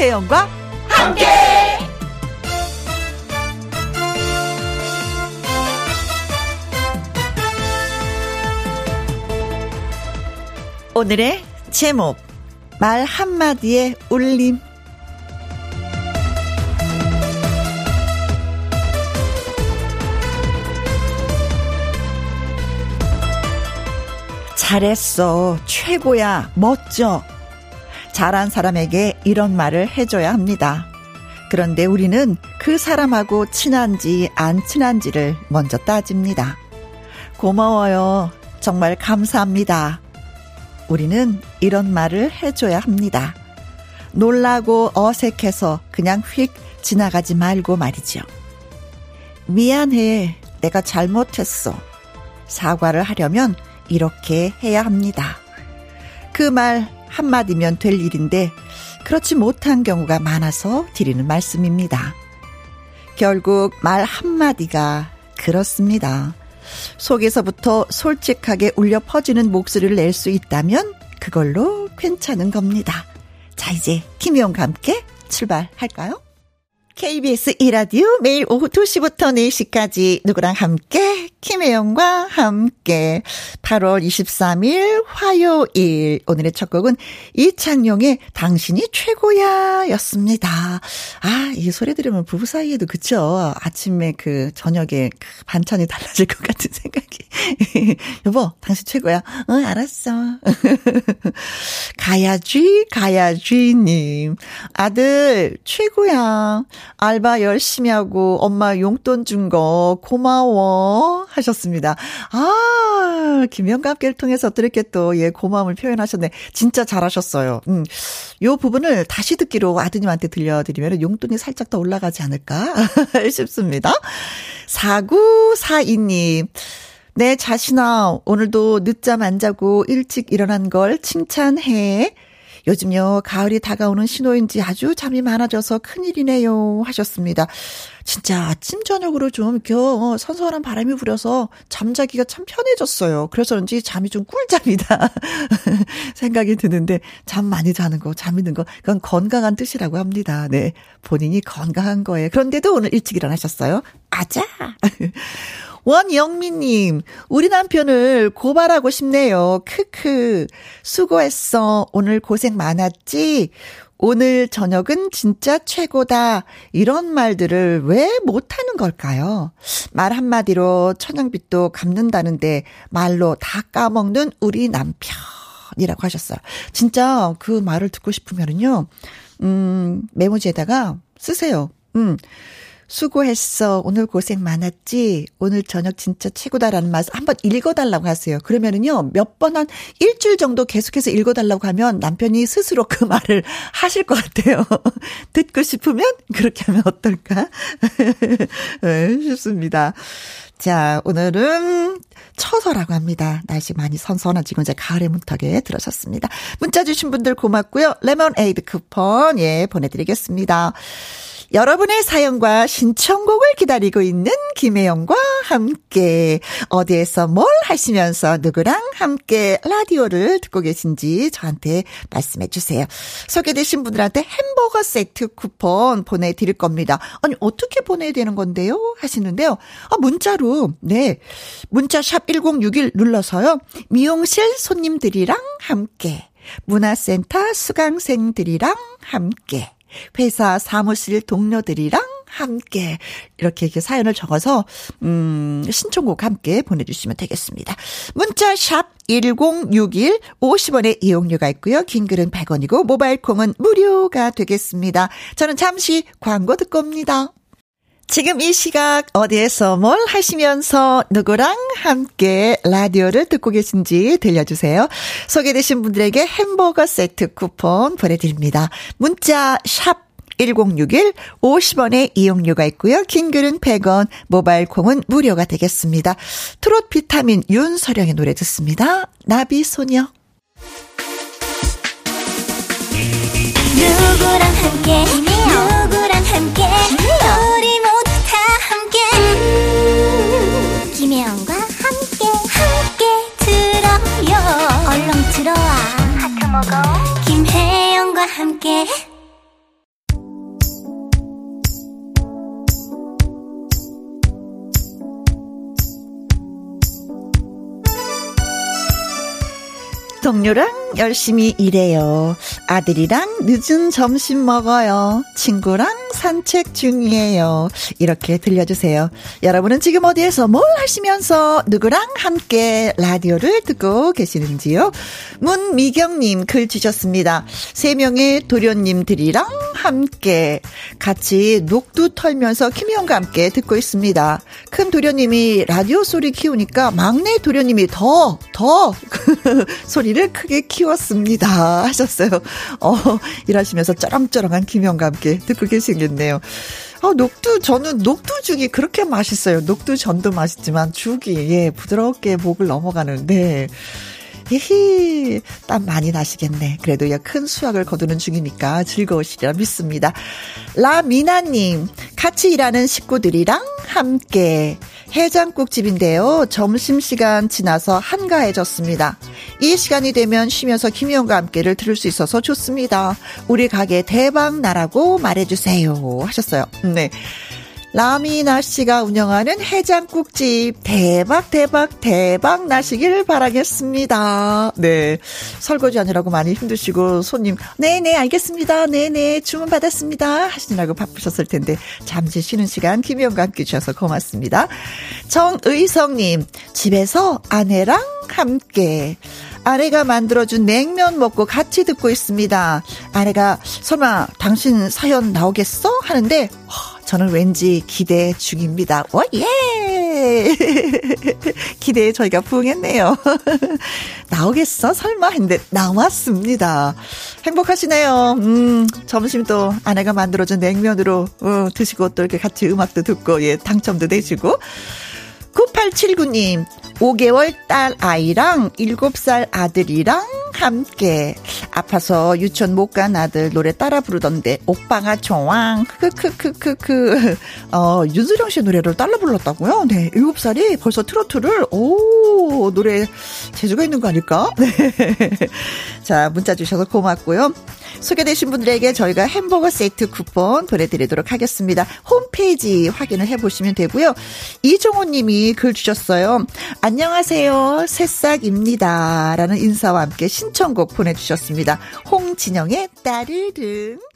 김혜영과 함께. 오늘의 제목 말 한마디에 울림. 잘했어. 최고야. 멋져. 잘한 사람에게 이런 말을 해줘야 합니다. 그런데 우리는 그 사람하고 친한지 안 친한지를 먼저 따집니다. 고마워요. 정말 감사합니다. 우리는 이런 말을 해줘야 합니다. 놀라고 어색해서 그냥 휙 지나가지 말고 말이지요. 미안해. 내가 잘못했어. 사과를 하려면 이렇게 해야 합니다. 그 말 한마디면 될 일인데 그렇지 못한 경우가 많아서 드리는 말씀입니다. 결국 말 한마디가 그렇습니다. 속에서부터 솔직하게 울려 퍼지는 목소리를 낼 수 있다면 그걸로 괜찮은 겁니다. 자, 이제 김희영과 함께 출발할까요? KBS 이라디오 매일 오후 2시부터 4시까지 누구랑 함께 김혜영과 함께 8월 23일 화요일 오늘의 첫 곡은 이창용의 당신이 최고야 였습니다. 아, 이 소리 들으면 부부 사이에도 그쵸? 아침에 그 저녁에 그 반찬이 달라질 것 같은 생각이. 여보, 당신 최고야. 응, 알았어. 가야지, 가야지 님. 아들 최고야. 알바 열심히 하고 엄마 용돈 준 거 고마워. 하셨습니다. 아, 김영과 함께를 통해서 또 이렇게 또, 예, 고마움을 표현하셨네. 진짜 잘하셨어요. 음, 요 부분을 다시 듣기로 아드님한테 들려드리면 용돈이 살짝 더 올라가지 않을까 싶습니다. 4942님. 내 자신아, 오늘도 늦잠 안 자고 일찍 일어난 걸 칭찬해. 요즘요, 가을이 다가오는 신호인지 아주 잠이 많아져서 큰일이네요. 하셨습니다. 진짜 아침, 저녁으로 좀 겨, 어, 선선한 바람이 불어서 잠자기가 참 편해졌어요. 그래서 그런지 잠이 좀 꿀잠이다. 생각이 드는데, 잠 많이 자는 거, 잠 있는 거, 그건 건강한 뜻이라고 합니다. 네. 본인이 건강한 거예요. 그런데도 오늘 일찍 일어나셨어요. 아자! 원영미님, 우리 남편을 고발하고 싶네요. 크크. 수고했어. 오늘 고생 많았지? 오늘 저녁은 진짜 최고다. 이런 말들을 왜 못하는 걸까요? 말 한마디로 천연빛도 갚는다는데 말로 다 까먹는 우리 남편이라고 하셨어요. 진짜 그 말을 듣고 싶으면요. 음, 메모지에다가 쓰세요. 음. 수고했어. 오늘 고생 많았지. 오늘 저녁 진짜 최고다라는 말씀 한번 읽어달라고 하세요. 그러면은요, 몇 번 한 일주일 정도 계속해서 읽어달라고 하면 남편이 스스로 그 말을 하실 것 같아요. 듣고 싶으면 그렇게 하면 어떨까? 네, 싶습니다. 자, 오늘은 처서라고 합니다. 날씨 많이 선선한 지금 이제 가을의 문턱에 들어섰습니다. 문자 주신 분들 고맙고요. 레몬에이드 쿠폰, 예, 보내드리겠습니다. 여러분의 사연과 신청곡을 기다리고 있는 김혜영과 함께 어디에서 뭘 하시면서 누구랑 함께 라디오를 듣고 계신지 저한테 말씀해 주세요. 소개되신 분들한테 햄버거 세트 쿠폰 보내드릴 겁니다. 아니 어떻게 보내야 되는 건데요? 하시는데요. 아 문자로 네 문자 샵 #1061 눌러서요 미용실 손님들이랑 함께 문화센터 수강생들이랑 함께 회사 사무실 동료들이랑 함께 이렇게 이렇게 사연을 적어서 음 신청곡 함께 보내 주시면 되겠습니다. 문자 샵 1061, 50원의 이용료가 있고요. 긴 글은 100원이고 모바일 콩은 무료가 되겠습니다. 저는 잠시 광고 듣고 옵니다. 지금 이 시각 어디에서 뭘 하시면서 누구랑 함께 라디오를 듣고 계신지 들려주세요. 소개되신 분들에게 햄버거 세트 쿠폰 보내드립니다. 문자 샵 1061, 50원의 이용료가 있고요. 긴 글은 100원, 모바일 콩은 무료가 되겠습니다. 트롯 비타민 윤서령의 노래 듣습니다. 나비소녀. 누구랑 함께, 누구랑 함께, 우리 먹어. 김혜영과 함께. 동료랑 열심히 일해요. 아들이랑 늦은 점심 먹어요. 친구랑 산책 중이에요. 이렇게 들려주세요. 여러분은 지금 어디에서 뭘 하시면서 누구랑 함께 라디오를 듣고 계시는지요? 문미경님 글 주셨습니다. 세 명의 도련님들이랑 함께 같이 녹두 털면서 김희영과 함께 듣고 있습니다. 큰 도련님이 라디오 소리 키우니까 막내 도련님이 더, 더 소리를 크게 키 웠습니다. 하셨어요. 어, 일하시면서 쩌렁쩌렁한 김영과 함께 듣고 계시겠네요. 어, 녹두, 저는 녹두 죽이 그렇게 맛있어요. 녹두 전도 맛있지만 죽이, 예, 부드럽게 목을 넘어가는데, 히히, 땀 많이 나시겠네. 그래도 큰 수확을 거두는 중이니까 즐거우시리라 믿습니다. 라미나님, 같이 일하는 식구들이랑 함께 해장국집인데요. 점심시간 지나서 한가해졌습니다. 이 시간이 되면 쉬면서 김희영과 함께를 들을 수 있어서 좋습니다. 우리 가게 대박 나라고 말해주세요. 하셨어요. 네. 라미나 씨가 운영하는 해장국집 대박 대박 대박 나시길 바라겠습니다. 네. 설거지 하느라고 많이 힘드시고 손님 네네 알겠습니다. 네네 주문 받았습니다. 하시느라고 바쁘셨을 텐데 잠시 쉬는 시간 김희영과 함께 주셔서 고맙습니다. 정의성님 집에서 아내랑 함께 아내가 만들어준 냉면 먹고 같이 듣고 있습니다. 아내가 설마 당신 사연 나오겠어? 하는데 저는 왠지 기대 중입니다. 와, 예! 기대에 저희가 부응했네요. 나오겠어? 설마? 했는데 나왔습니다. 행복하시네요. 음, 점심 또 아내가 만들어준 냉면으로 어, 드시고 또 이렇게 같이 음악도 듣고, 예, 당첨도 되시고. 9879님, 5개월 딸 아이랑 7살 아들이랑 함께 아파서 유치원 못 간 아들 노래 따라 부르던데 오빠가 좋아 크크크크크 어 윤수령 씨 노래를 따라 불렀다고요? 네 7살이 벌써 트로트를 오 노래 재주가 있는 거 아닐까? 네. 자 문자 주셔서 고맙고요. 소개되신 분들에게 저희가 햄버거 세트 쿠폰 보내드리도록 하겠습니다. 홈페이지 확인을 해보시면 되고요. 이종호 님이 글 주셨어요. 안녕하세요. 새싹입니다. 라는 인사와 함께 신청곡 보내주셨습니다. 홍진영의 따르릉.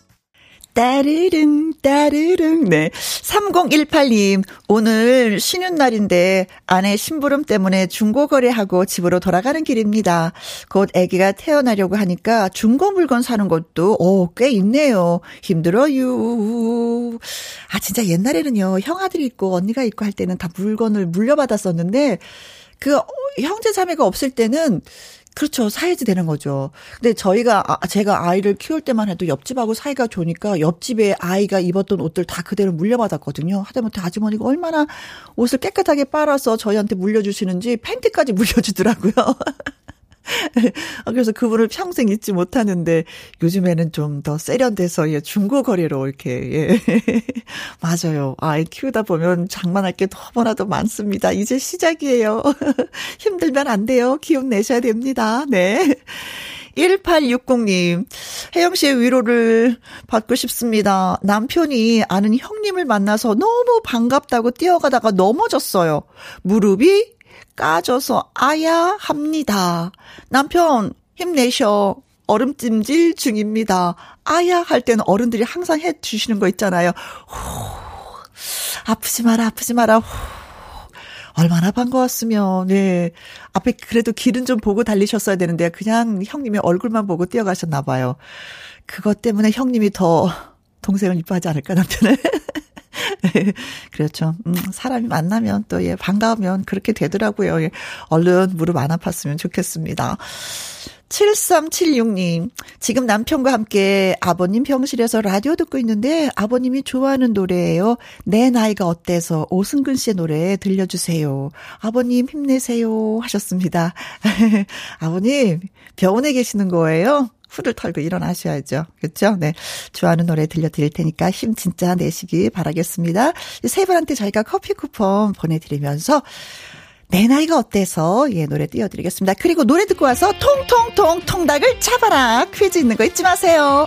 따르릉, 따르릉. 네. 3018님, 오늘 쉬는 날인데 아내 심부름 때문에 중고거래하고 집으로 돌아가는 길입니다. 곧 아기가 태어나려고 하니까 중고 물건 사는 것도, 오, 꽤 있네요. 힘들어요. 아, 진짜 옛날에는요, 형아들이 있고 언니가 있고 할 때는 다 물건을 물려받았었는데, 그 형제 자매가 없을 때는 그렇죠. 사야지 되는 거죠. 근데 저희가, 아, 제가 아이를 키울 때만 해도 옆집하고 사이가 좋으니까 옆집에 아이가 입었던 옷들 다 그대로 물려받았거든요. 하다못해 아주머니가 얼마나 옷을 깨끗하게 빨아서 저희한테 물려주시는지 팬티까지 물려주더라고요. 아, 그래서 그분을 평생 잊지 못하는데 요즘에는 좀 더 세련돼서 예, 중고 거래로 이렇게 예. 맞아요. 아이 키우다 보면 장만할 게 너무나도 많습니다. 이제 시작이에요. 힘들면 안 돼요. 기운 내셔야 됩니다. 네. 1860님, 혜영 씨의 위로를 받고 싶습니다. 남편이 아는 형님을 만나서 너무 반갑다고 뛰어가다가 넘어졌어요. 무릎이 까져서 아야 합니다. 남편 힘내셔. 얼음찜질 중입니다. 아야 할 때는 어른들이 항상 해 주시는 거 있잖아요. 후, 아프지 마라, 아프지 마라. 후. 얼마나 반가웠으면, 네. 앞에 그래도 길은 좀 보고 달리셨어야 되는데, 그냥 형님의 얼굴만 보고 뛰어가셨나 봐요. 그것 때문에 형님이 더 동생을 이뻐하지 않을까, 남편을. 그렇죠. 음, 사람이 만나면 또, 예, 반가우면 그렇게 되더라고요. 예, 얼른 무릎 안 아팠으면 좋겠습니다. 7376님, 지금 남편과 함께 아버님 병실에서 라디오 듣고 있는데 아버님이 좋아하는 노래예요. 내 나이가 어때서 오승근 씨의 노래 들려주세요. 아버님 힘내세요 하셨습니다. 아버님 병원에 계시는 거예요? 풀을 털고 일어나셔야죠. 그렇죠? 네. 좋아하는 노래 들려드릴 테니까 힘 진짜 내시기 바라겠습니다. 세 분한테 저희가 커피 쿠폰 보내드리면서 내 나이가 어때서 예 노래 띄워드리겠습니다. 그리고 노래 듣고 와서 통통통 통닭을 잡아라 퀴즈 있는 거 잊지 마세요.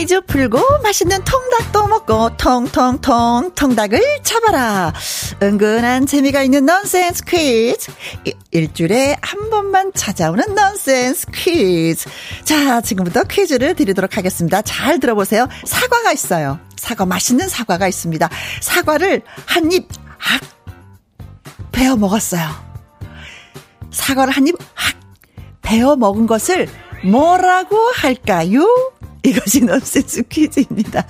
퀴즈 풀고 맛있는 통닭도 먹고 통통통 통닭을 잡아라. 은근한 재미가 있는 넌센스 퀴즈. 일주일에 한 번만 찾아오는 넌센스 퀴즈. 자, 지금부터 퀴즈를 드리도록 하겠습니다. 잘 들어보세요. 사과가 있어요. 사과, 맛있는 사과가 있습니다. 사과를 한 입, 학, 베어 먹었어요. 사과를 한 입, 학, 베어 먹은 것을 뭐라고 할까요? 이것이 넌센스 퀴즈입니다.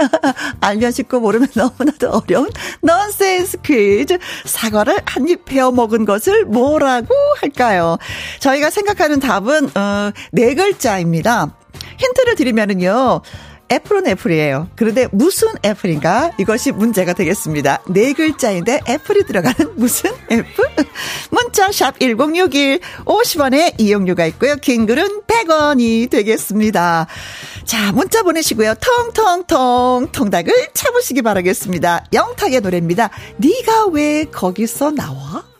알면 쉽고 모르면 너무나도 어려운 넌센스 퀴즈. 사과를 한 입 베어 먹은 것을 뭐라고 할까요? 저희가 생각하는 답은 어, 네 글자입니다. 힌트를 드리면은요. apple은 apple이에요. 그런데 무슨 apple인가? 이것이 문제가 되겠습니다. 네 글자인데 apple이 들어가는 무슨 애플? 문자 샵 1061, 50원의 이용료가 있고요. 긴 글은 100원이 되겠습니다. 자, 문자 보내시고요. 통통통 통닭을 잡으시기 바라겠습니다. 영탁의 노래입니다. 네가 왜 거기서 나와?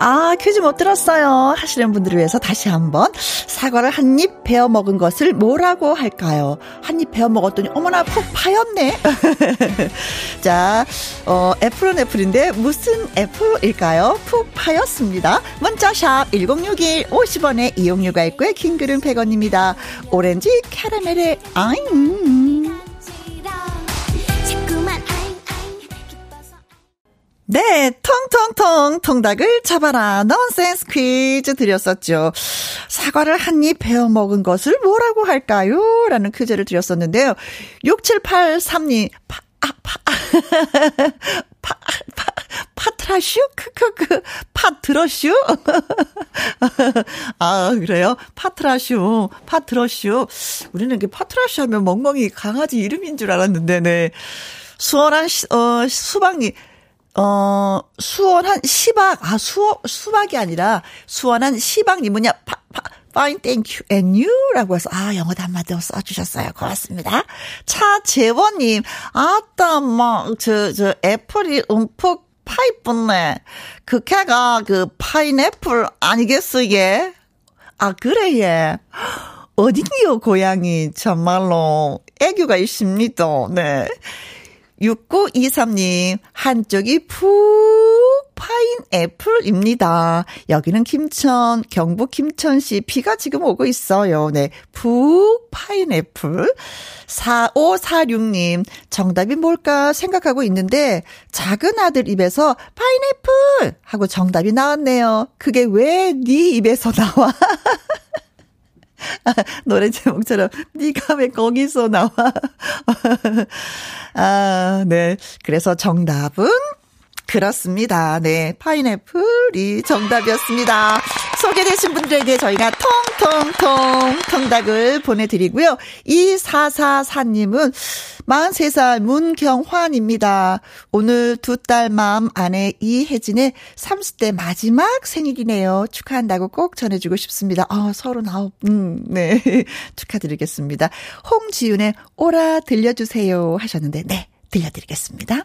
아, 퀴즈 못 들었어요. 하시는 분들을 위해서 다시 한번 사과를 한 입 베어 먹은 것을 뭐라고 할까요? 한 입 베어 먹었더니 어머나 푹 파였네. 자, 어, 애플은 애플인데 무슨 애플일까요? 푹 파였습니다. 문자샵 1061 50원에 이용료가 있고요. 킹글은 100원입니다. 오렌지 캐러멜의 아잉. 네, 통통통 통닭을 잡아라. 넌센스 퀴즈 드렸었죠. 사과를 한 입 베어 먹은 것을 뭐라고 할까요? 라는 퀴즈를 드렸었는데요. 6783님, 파, 아, 파, 파, 파, 파트라슈? 크크크, 파트러슈? 아, 그래요? 파트라슈, 파트러슈. 우리는 이게 파트라슈 하면 멍멍이 강아지 이름인 줄 알았는데, 네. 수원한, 어, 수박님, 어, 수원 한 시박, 아, 수, 수박이 아니라 수원 한 시박님 뭐냐, 파, 파, fine, thank you, and you? 라고 해서, 아, 영어도 한마디 써주셨어요. 고맙습니다. 차재원님, 아따, 막, 저, 저, 애플이 움푹 파이쁘네. 그 개가 그 파인애플 아니겠어, 얘? 아, 그래, 얘. 어디요, 고양이. 정말로. 애교가 있습니다. 네. 6923님, 한쪽이 푹 파인 apple입니다. 여기는 김천, 경북 김천시 비가 지금 오고 있어요. 네. 푹 파인 애플. 4546님, 정답이 뭘까 생각하고 있는데, 작은 아들 입에서 파인애플! 하고 정답이 나왔네요. 그게 왜 네 입에서 나와? 노래 제목처럼 네가 왜 거기서 나와? 아, 네. 그래서 정답은 그렇습니다. 네. 파인애플이 정답이었습니다. 소개되신 분들에게 저희가 통통통 통닭을 보내드리고요. 2444님은 43살 문경환입니다. 오늘 두딸맘 아내 이혜진의 30대 마지막 생일이네요. 축하한다고 꼭 전해주고 싶습니다. 아, 39, 음, 네. 축하드리겠습니다. 홍지윤의 오라 들려주세요 하셨는데, 네. 들려드리겠습니다.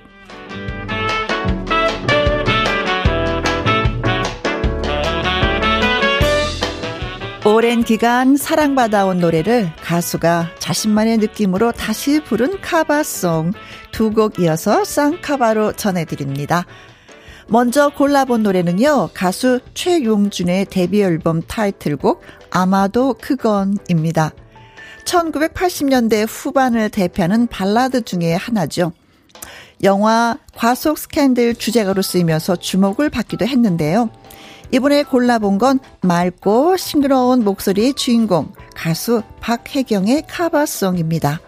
오랜 기간 사랑받아온 노래를 가수가 자신만의 느낌으로 다시 부른 카바송 두 곡 이어서 쌍카바로 전해드립니다. 먼저 골라본 노래는요, 가수 최용준의 데뷔 앨범 타이틀곡 아마도 그건입니다. 1980년대 후반을 대표하는 발라드 중의 하나죠. 영화 과속 스캔들 주제가로 쓰이면서 주목을 받기도 했는데요. 이번에 골라본 건 맑고 싱그러운 목소리의 주인공, 가수 박혜경의 카바송입니다.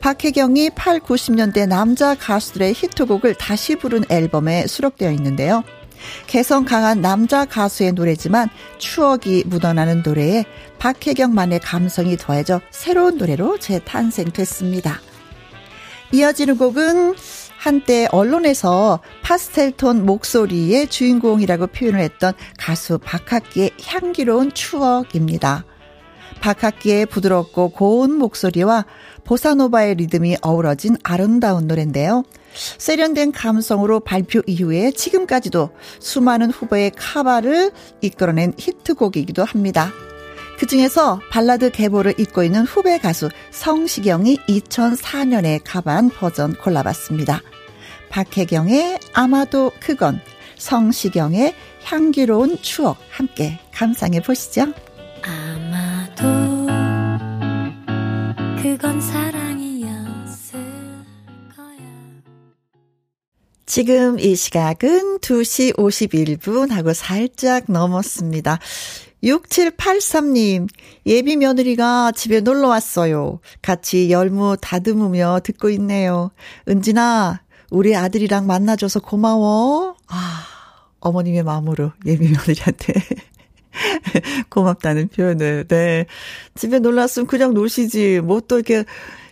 박혜경이 8, 90년대 남자 가수들의 히트곡을 다시 부른 앨범에 수록되어 있는데요. 개성 강한 남자 가수의 노래지만 추억이 묻어나는 노래에 박혜경만의 감성이 더해져 새로운 노래로 재탄생됐습니다. 이어지는 곡은 한때 언론에서 파스텔톤 목소리의 주인공이라고 표현을 했던 가수 박학기의 향기로운 추억입니다. 박학기의 부드럽고 고운 목소리와 보사노바의 리듬이 어우러진 아름다운 노래인데요. 세련된 감성으로 발표 이후에 지금까지도 수많은 후보의 카바를 이끌어낸 히트곡이기도 합니다. 그 중에서 발라드 계보를 잇고 있는 후배 가수 성시경이 2004년에 카바한 버전 골라봤습니다. 박혜경의 아마도 그건, 성시경의 향기로운 추억 함께 감상해 보시죠. 아마도 그건 사랑이었을 거야. 지금 이 시각은 2시 51분 하고 살짝 넘었습니다. 6783님, 예비 며느리가 집에 놀러 왔어요. 같이 열무 다듬으며 듣고 있네요. 은진아, 우리 아들이랑 만나줘서 고마워. 아, 어머님의 마음으로 예비 며느리한테 고맙다는 표현을, 네. 집에 놀러 왔으면 그냥 노시지. 뭐 또 이렇게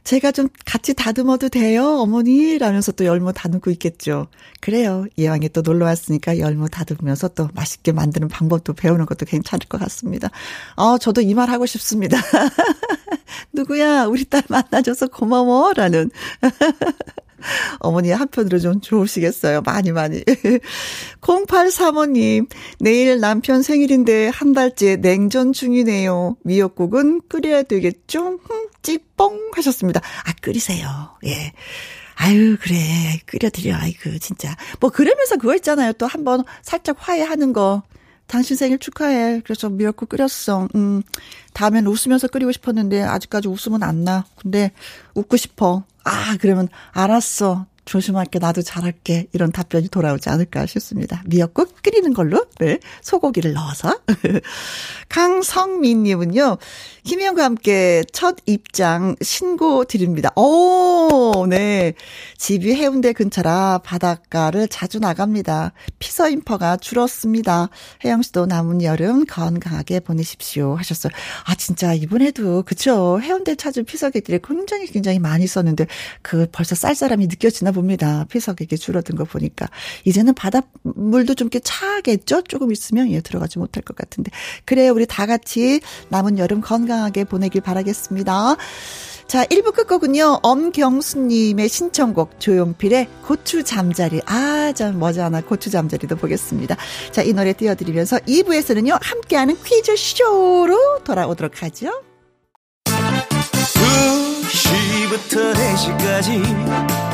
제가 좀 같이 다듬어도 돼요, 어머니? 라면서 또 열무 다듬고 있겠죠. 그래요. 이왕에 또 놀러 왔으니까 열무 다듬으면서 또 맛있게 만드는 방법도 배우는 것도 괜찮을 것 같습니다. 어, 저도 이 말 하고 싶습니다. 누구야? 우리 딸 만나줘서 고마워. 라는. 어머니 한편으로 좀 좋으시겠어요. 많이 많이. 0835님, 내일 남편 생일인데 한 달째 냉전 중이네요. 미역국은 끓여야 되겠죠? 흠, 찌뽕 하셨습니다. 아, 끓이세요. 예. 아유, 그래. 끓여드려. 아이고, 진짜. 뭐, 그러면서 그거 있잖아요. 또 한번 살짝 화해하는 거. 당신 생일 축하해. 그래서 미역국 끓였어. 음, 다음엔 웃으면서 끓이고 싶었는데, 아직까지 웃으면 안 나. 근데, 웃고 싶어. 아, 그러면 알았어. 조심할게. 나도 잘할게. 이런 답변이 돌아오지 않을까 싶습니다. 미역국 끓이는 걸로, 네. 소고기를 넣어서. 강성민님은요, 김희영과 함께 첫 입장 신고 드립니다. 오, 네. 집이 해운대 근처라 바닷가를 자주 나갑니다. 피서 인퍼가 줄었습니다. 혜영 씨도 남은 여름 건강하게 보내십시오. 하셨어요. 아, 진짜 이번에도, 그쵸. 해운대 찾은 피서객들이 굉장히 굉장히 많이 있었는데, 그 벌써 쌀쌀함이 느껴지나 봅니다. 피서객이 줄어든 거 보니까. 이제는 바닷물도 좀 이렇게 차겠죠? 조금 있으면 예, 들어가지 못할 것 같은데. 그래요. 우리 다 같이 남은 여름 건강하게 보내길 바라겠습니다. 자, 1부 끝곡은요, 엄경수님의 신청곡, 조용필의 고추 잠자리. 아, 참, 머지않아 고추 잠자리도 보겠습니다. 자, 이 노래 띄워드리면서 2부에서는요, 함께하는 퀴즈쇼로 돌아오도록 하죠. 2시부터 4시까지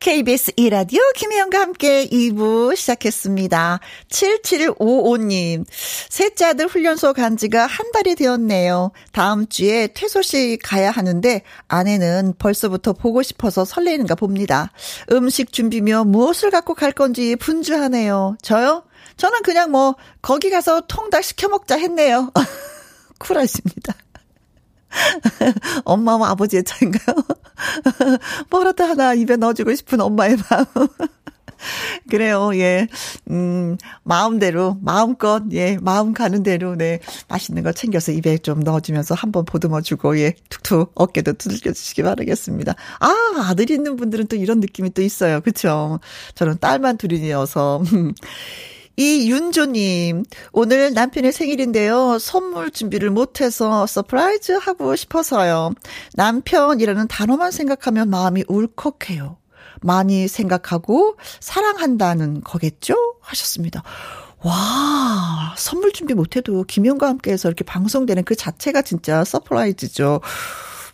KBS 이라디오 김혜영과 함께 2부 시작했습니다. 7755님, 셋째 아들 훈련소 간 지가 한 달이 되었네요. 다음 주에 퇴소식 가야 하는데 아내는 벌써부터 보고 싶어서 설레는가 봅니다. 음식 준비며 무엇을 갖고 갈 건지 분주하네요. 저요? 저는 그냥 뭐 거기 가서 통닭 시켜 먹자 했네요. 쿨하십니다. 엄마와 아버지의 차인가요? 뭐라도 하나 입에 넣어주고 싶은 엄마의 마음. 그래요, 예. 음, 마음대로, 마음껏, 예, 마음 가는 대로, 네, 맛있는 거 챙겨서 입에 좀 넣어주면서 한번 보듬어 주고, 예, 툭툭 어깨도 두들겨 주시기 바라겠습니다. 아, 아들 있는 분들은 또 이런 느낌이 또 있어요. 그쵸? 저는 딸만 둘이어서. 이윤조님, 오늘 남편의 생일인데요. 선물 준비를 못해서 surprise 하고 싶어서요. 남편이라는 단어만 생각하면 마음이 울컥해요. 많이 생각하고 사랑한다는 거겠죠? 하셨습니다. 와, 선물 준비 못해도 김혜영과 함께에서 이렇게 방송되는 그 자체가 진짜 surprise죠.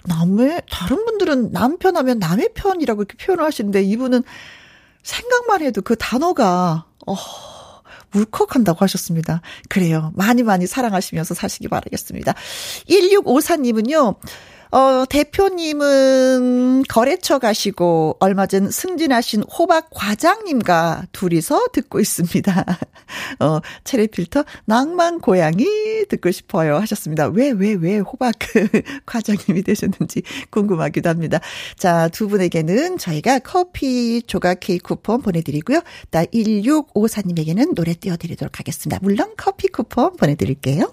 남의, 다른 분들은 남편 하면 남의 편이라고 이렇게 표현을 하시는데 이분은 생각만 해도 그 단어가, 어, 울컥한다고 하셨습니다. 그래요. 많이 많이 사랑하시면서 사시기 바라겠습니다. 1654님은요, 어, 대표님은 거래처 가시고 얼마 전 승진하신 호박 과장님과 둘이서 듣고 있습니다. 어, 체리 필터 낭만 고양이 듣고 싶어요 하셨습니다. 왜, 왜, 왜 호박 과장님이 되셨는지 궁금하기도 합니다. 자, 두 분에게는 저희가 커피 조각 케이크 쿠폰 보내드리고요. 나 1654님에게는 노래 띄워드리도록 하겠습니다. 물론 커피 쿠폰 보내드릴게요.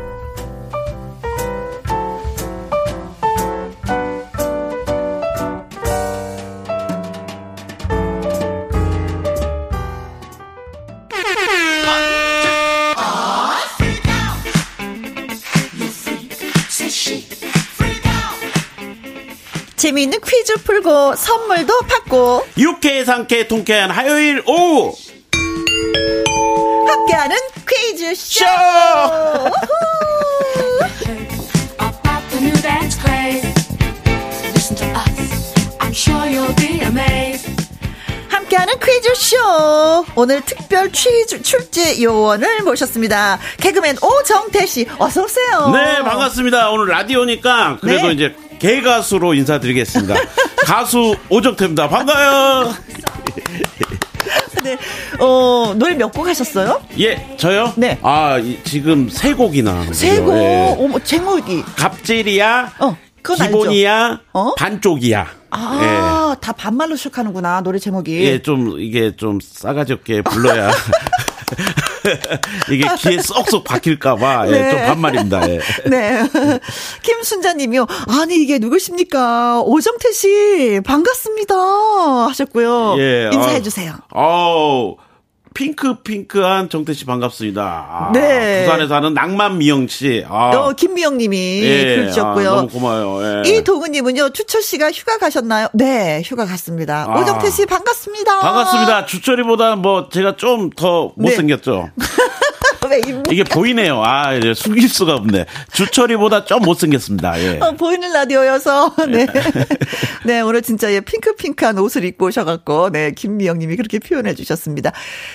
재미있는 퀴즈 풀고 선물도 받고 유쾌 상쾌 통쾌한 화요일 오후 함께하는 퀴즈 쇼. 함께하는 퀴즈쇼. 오늘 특별 취즈, 출제 요원을 모셨습니다. 개그맨 오정태 씨, 어서 오세요. 네, 반갑습니다. 오늘 라디오니까 그래도 네. 이제 개가수로 인사드리겠습니다. 가수 오정태입니다. 반가워요. 네. 어, 노래 몇 곡 하셨어요? 예, 저요? 네. 아, 이, 지금 세 곡이나. 세 곡? 예. 어머, 제목이. 갑질이야. 어, 기본이야. 어? 반쪽이야. 아, 예. 다 반말로 시작하는구나, 노래 제목이. 예, 좀, 이게 좀 싸가지 없게 불러야. 이게 귀에 쏙쏙 박힐까봐 예, 네. 좀 반말입니다. 예. 네. 김순자님이요. 아니 이게 누구십니까? 오정태 씨 반갑습니다 하셨고요. 예, 인사해 아, 주세요. 어, 핑크핑크한 정태 씨 반갑습니다. 아, 네. 부산에 사는 낭만 미영 씨. 아. 어, 김미영 님이 예, 글 주셨고요. 아, 너무 고마워요. 예. 이동은 님은요, 주철 씨가 휴가 가셨나요? 네, 휴가 갔습니다. 아. 오정태 씨 반갑습니다. 반갑습니다. 주철이보다 뭐 제가 좀 더 못생겼죠. 네. 이게 보이네요. 아, 이제 숨길 수가 없네. 주철이보다 좀 못생겼습니다. 예. 어, 보이는 라디오여서, 네. 네, 오늘 진짜 예, 핑크핑크한 옷을 입고 오셔갖고, 네, 김미영 님이 그렇게 표현해 주셨습니다.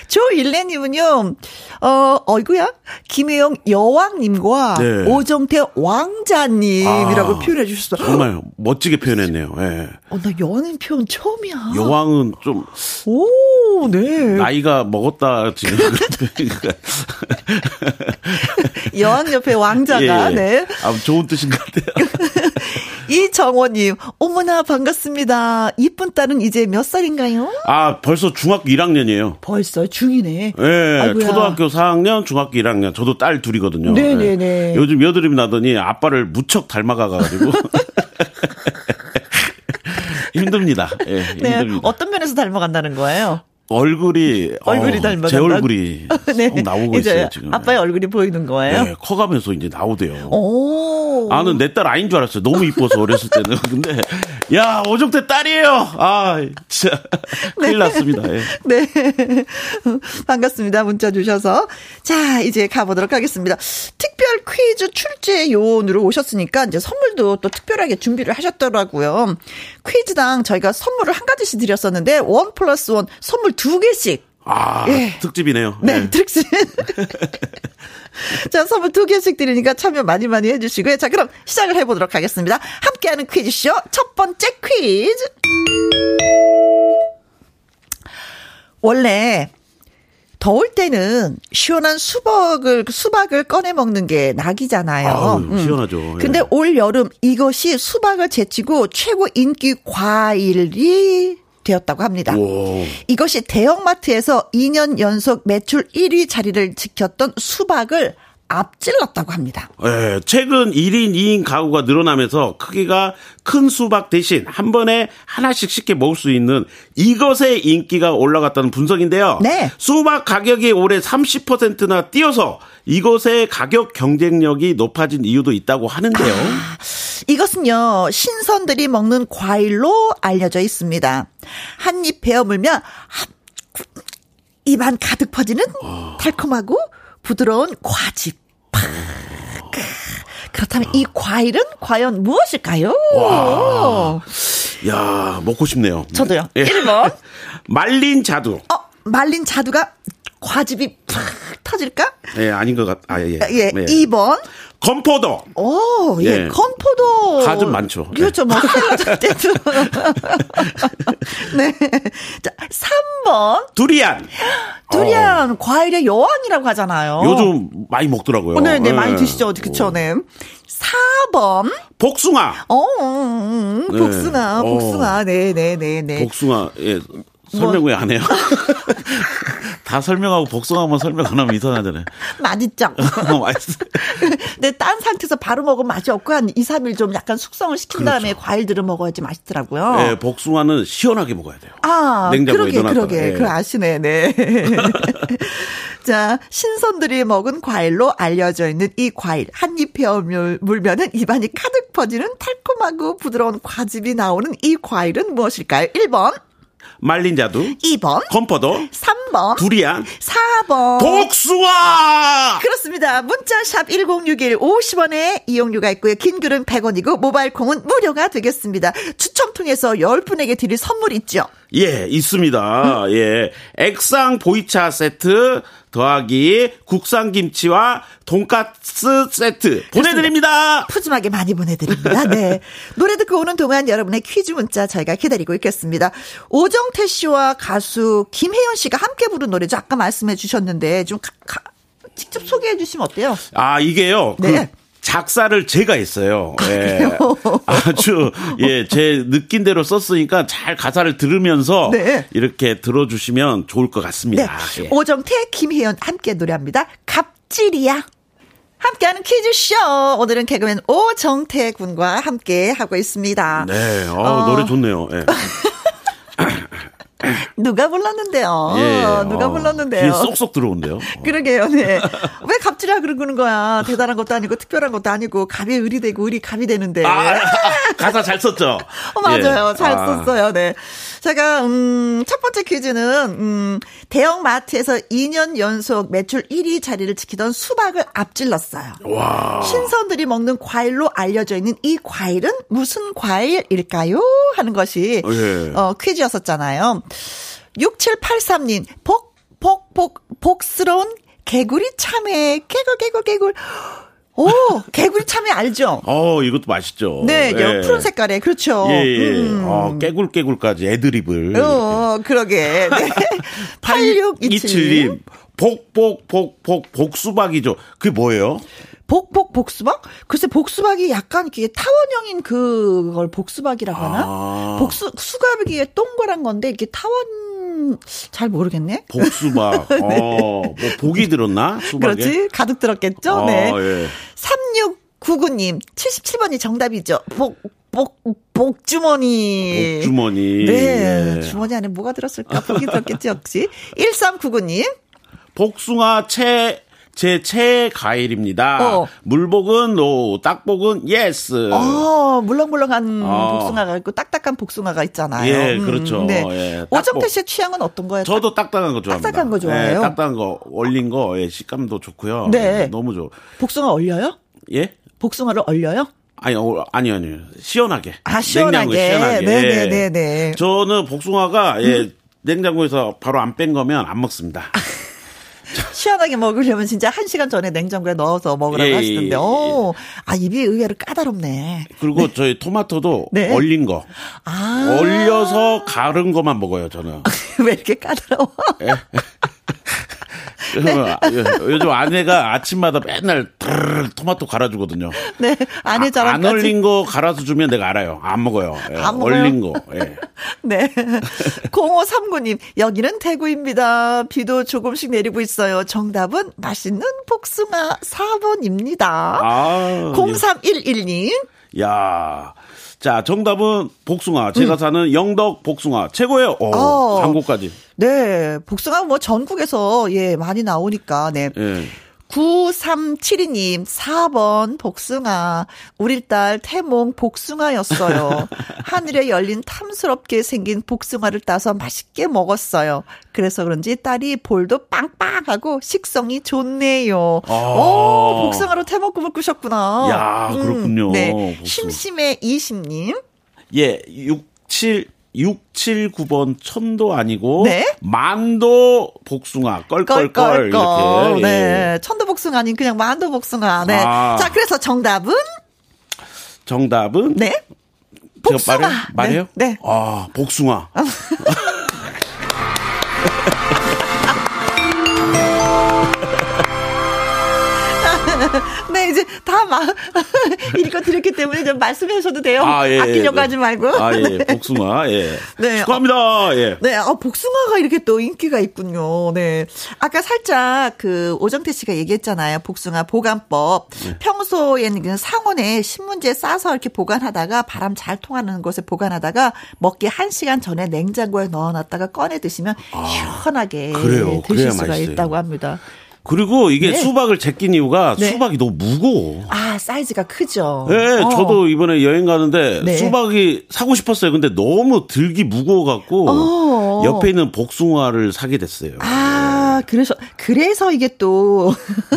조일레 님은요, 어, 어이구야? 김혜영 여왕님과 네. 오정태 왕자님이라고 아, 표현해 주셨어요. 정말 멋지게 표현했네요. 예. 어, 나 여왕님 표현 처음이야. 여왕은 좀. 오, 네. 나이가 먹었다, 지금. 여왕 옆에 왕자가, 예, 예. 네. 아, 좋은 뜻인 것 같아요. 이정원님, 어머나 반갑습니다. 이쁜 딸은 이제 몇 살인가요? 아, 벌써 중학교 1학년이에요. 벌써 중이네. 네, 초등학교 4학년, 중학교 1학년. 저도 딸 둘이거든요. 네네네. 네. 요즘 여드름 나더니 아빠를 무척 닮아가가지고. 힘듭니다. 예, 네, 힘듭니다. 어떤 면에서 닮아간다는 거예요? 얼굴이 얼굴이 어, 닮아 제 얼굴이 네. 나오고 있어요 지금. 아빠의 얼굴이 보이는 거예요? 네, 커가면서 이제 나오대요. 오. 아 는 내 딸 아닌 줄 알았어요. 너무 이뻐서 어렸을 때는. 근데 야 오종태 딸이에요. 아 진짜 네. 큰일 났습니다. 예. 네 반갑습니다. 문자 주셔서 자 이제 가보도록 하겠습니다. 특별 퀴즈 출제 요원으로 오셨으니까 이제 선물도 또 특별하게 준비를 하셨더라고요. 퀴즈당 저희가 선물을 한 가지씩 드렸었는데 원 플러스 원 선물 두 개씩. 아, 예. 특집이네요. 네, 네. 특집. 자, 선물 두 개씩 드리니까 참여 많이 많이 해주시고요. 자, 그럼 시작을 해보도록 하겠습니다. 함께하는 퀴즈쇼 첫 번째 퀴즈. 원래 더울 때는 시원한 수박을 수박을 꺼내 먹는 게 낙이잖아요. 아유, 음. 시원하죠. 음. 근데 올 여름 이것이 수박을 제치고 최고 인기 과일이 되었다고 합니다. 오. 이것이 대형마트에서 2년 연속 매출 1위 자리를 지켰던 수박을 앞질렀다고 합니다. 네, 최근 1인 2인 가구가 늘어나면서 크기가 큰 수박 대신 한 번에 하나씩 쉽게 먹을 수 있는 이것의 인기가 올라갔다는 분석인데요. 네. 수박 가격이 올해 30%나 뛰어서 이것의 가격 경쟁력이 높아진 이유도 있다고 하는데요. 아, 이것은요, 신선들이 먹는 과일로 알려져 있습니다. 한 입 베어 물면 입안 가득 퍼지는 달콤하고 부드러운 과즙. 그렇다면 이 과일은 과연 무엇일까요? 와. 야, 먹고 싶네요. 저도요. 예. 1번. 말린 자두. 어, 말린 자두가 과즙이 팍 터질까? 예, 아닌 것 같, 아, 예. 예. 네. 2번. 건포도. 오, 예. 예. 건포도. 가좀 많죠. 그렇죠. 뭐, 때도. 네. 자, 3번. 두리안. 두리안, 어. 과일의 여왕이라고 하잖아요. 요즘 많이 먹더라고요. 네, 네, 네. 많이 드시죠. 그쵸, 네. 4번. 복숭아. 어, 음, 음, 복숭아, 네. 복숭아. 네, 네, 네, 네. 복숭아, 예. 설명 뭐. 왜안 해요? 다 설명하고 복숭아만 설명 안 하면 이상하잖아요. 맛있죠? 어, 맛있어. 근데 딴 상태에서 바로 먹으면 맛이 없고 한 2, 3일 좀 약간 숙성을 시킨 그렇죠. 다음에 과일들을 먹어야지 맛있더라고요. 네, 복숭아는 시원하게 먹어야 돼요. 아, 냉장고에 그러게, 넣어놨다가. 그러게. 네. 그걸 아시네, 네. 자, 신선들이 먹은 과일로 알려져 있는 이 과일. 한 입 베어 물면은 입안이 가득 퍼지는 달콤하고 부드러운 과즙이 나오는 이 과일은 무엇일까요? 1번. 말린 자두. 2번. 건포도. 3번. 두리안. 4번. 복숭아! 그렇습니다. 문자샵 1061 50원에 이용료가 있고요. 긴 글은 100원이고 모바일 콩은 무료가 되겠습니다. 추첨 통해서 10분에게 드릴 선물 있죠? 예, 있습니다. 음. 예. 액상 보이차 세트 더하기 국산 김치와 돈가스 세트 보내드립니다. 푸짐하게 많이 보내드립니다. 네. 노래 듣고 오는 동안 여러분의 퀴즈 문자 저희가 기다리고 있겠습니다. 오정태 씨와 가수 김혜연 씨가 함께 부른 노래죠. 아까 말씀해 주셨는데 좀 가, 가, 직접 소개해 주시면 어때요? 아, 이게요. 그 네. 그 작사를 제가 했어요. 아, 예. 아주 예, 제 느낀 대로 썼으니까 잘 가사를 들으면서 네. 이렇게 들어주시면 좋을 것 같습니다. 네. 예. 오정태, 김혜연 함께 노래합니다. 갑질이야. 함께하는 퀴즈쇼. 오늘은 개그맨 오정태 군과 함께 하고 있습니다. 네, 어, 어. 노래 좋네요. 예. 누가 불렀는데요? 예, 누가 어, 불렀는데요? 쏙쏙 들어온대요. 그러게요, 네. 왜 갑 질이라 그러는 거야? 대단한 것도 아니고, 특별한 것도 아니고, 갑이 을이 되고, 을이 갑이 되는데. 아, 가사 잘 썼죠? 어, 맞아요. 예. 잘 아. 썼어요, 네. 제가, 음, 첫 번째 퀴즈는, 음, 대형 마트에서 2년 연속 매출 1위 자리를 지키던 수박을 앞질렀어요. 와. 신선들이 먹는 과일로 알려져 있는 이 과일은 무슨 과일일까요? 하는 것이, 예. 어, 퀴즈였었잖아요. 6783님, 복, 복, 복, 복스러운 개구리 참외. 개굴, 개굴, 개굴. 오, 개구리 참외 알죠? 어, 이것도 맛있죠. 네, 예. 푸른 색깔에, 그렇죠. 예, 예. 음. 어, 깨굴, 깨굴까지 애드립을. 어, 그러게. 네. 8627님. 복, 복, 복, 복, 복수박이죠. 그게 뭐예요? 복복 복수박? 글쎄 복수박이 약간 이렇게 타원형인 그걸 복수박이라고 하나? 아. 복수 수갑이에 동그란 건데 이렇게 타원 잘 모르겠네. 복수박. 네. 어, 뭐 복이 들었나? 수박에? 그렇지. 가득 들었겠죠? 어, 네. 예. 3699님 77번이 정답이죠. 복 복, 복주머니. 복주머니. 네. 예. 주머니 안에 뭐가 들었을까? 복이 들었겠지, 역시. 1399님. 복숭아 채, 제 최애 과일입니다. 어. 물복은 no, 딱복은 yes. 어, 물렁물렁한 어. 복숭아가 있고 딱딱한 복숭아가 있잖아요. 예, 음, 그렇죠. 네. 예, 오정태 씨의 취향은 어떤 거예요? 저도 딱딱한 거 좋아합니다. 딱딱한 거 좋아해요. 예, 딱딱한 거 얼린 거 예, 식감도 좋고요. 네. 예, 너무 좋아. 복숭아 얼려요? 예? 복숭아를 얼려요? 아니, 어, 아니요, 아니요. 시원하게. 아, 시원하게. 시원하게. 네네네. 예. 네. 저는 복숭아가, 예, 음. 냉장고에서 바로 안 뺀 거면 안 먹습니다. 시원하게 먹으려면 진짜 한 시간 전에 냉장고에 넣어서 먹으라고 예, 하시던데, 오, 아, 입이 의외로 까다롭네. 그리고 네. 저희 토마토도 네. 얼린 거. 아. 얼려서 가른 거만 먹어요, 저는. 왜 이렇게 까다로워? 예. 네. 요즘 아내가 아침마다 맨날 토마토 갈아주거든요. 네, 아내 자랑. 아, 안 얼린 거 갈아서 주면 내가 알아요. 안 먹어요. 예, 안 얼린 거. 예. 네. 0539님, 여기는 대구입니다. 비도 조금씩 내리고 있어요. 정답은 맛있는 복숭아 4번입니다. 아, 0311님. 야 자, 정답은 복숭아. 제가 음. 사는 영덕 복숭아. 최고예요. 오, 어. 한국까지. 네. 복숭아 뭐 전국에서 예, 많이 나오니까. 네. 예. 9372님, 4번 복숭아. 우리 딸 태몽 복숭아였어요. 하늘에 열린 탐스럽게 생긴 복숭아를 따서 맛있게 먹었어요. 그래서 그런지 딸이 볼도 빵빵하고 식성이 좋네요. 아. 오, 복숭아로 태몽국을 꾸셨구나. 야, 그렇군요. 음, 네. 심심해 20님. 예, 67 679번 천도 아니고 네? 만도 복숭아 껄껄껄 이렇게. 네. 예. 천도 복숭아 아닌 그냥 만도 복숭아. 네자 그래서 정답은? 정답은? 네. 복숭아? 말해요? 네, 네. 아 복숭아 이제 다 막, 읽어드렸기 때문에 좀 말씀하셔도 돼요. 아, 예, 아끼려고 네. 하지 말고. 아, 예. 복숭아, 예. 네. 축하합니다, 예. 네, 아, 복숭아가 이렇게 또 인기가 있군요. 네. 아까 살짝 그 오정태 씨가 얘기했잖아요. 복숭아 보관법. 네. 평소에는 그 상온에 신문지에 싸서 이렇게 보관하다가 바람 잘 통하는 곳에 보관하다가 먹기 1시간 전에 냉장고에 넣어놨다가 꺼내 드시면 아, 시원하게 그래요. 드실 수가 맛있어요. 있다고 합니다. 그리고 이게 네. 수박을 제낀 이유가 네. 수박이 너무 무거워. 아, 사이즈가 크죠. 네, 어. 저도 이번에 여행 가는데 네. 수박이 사고 싶었어요. 근데 너무 들기 무거워 갖고 어. 옆에 있는 복숭아를 사게 됐어요. 아, 그래서, 그래서 이게 또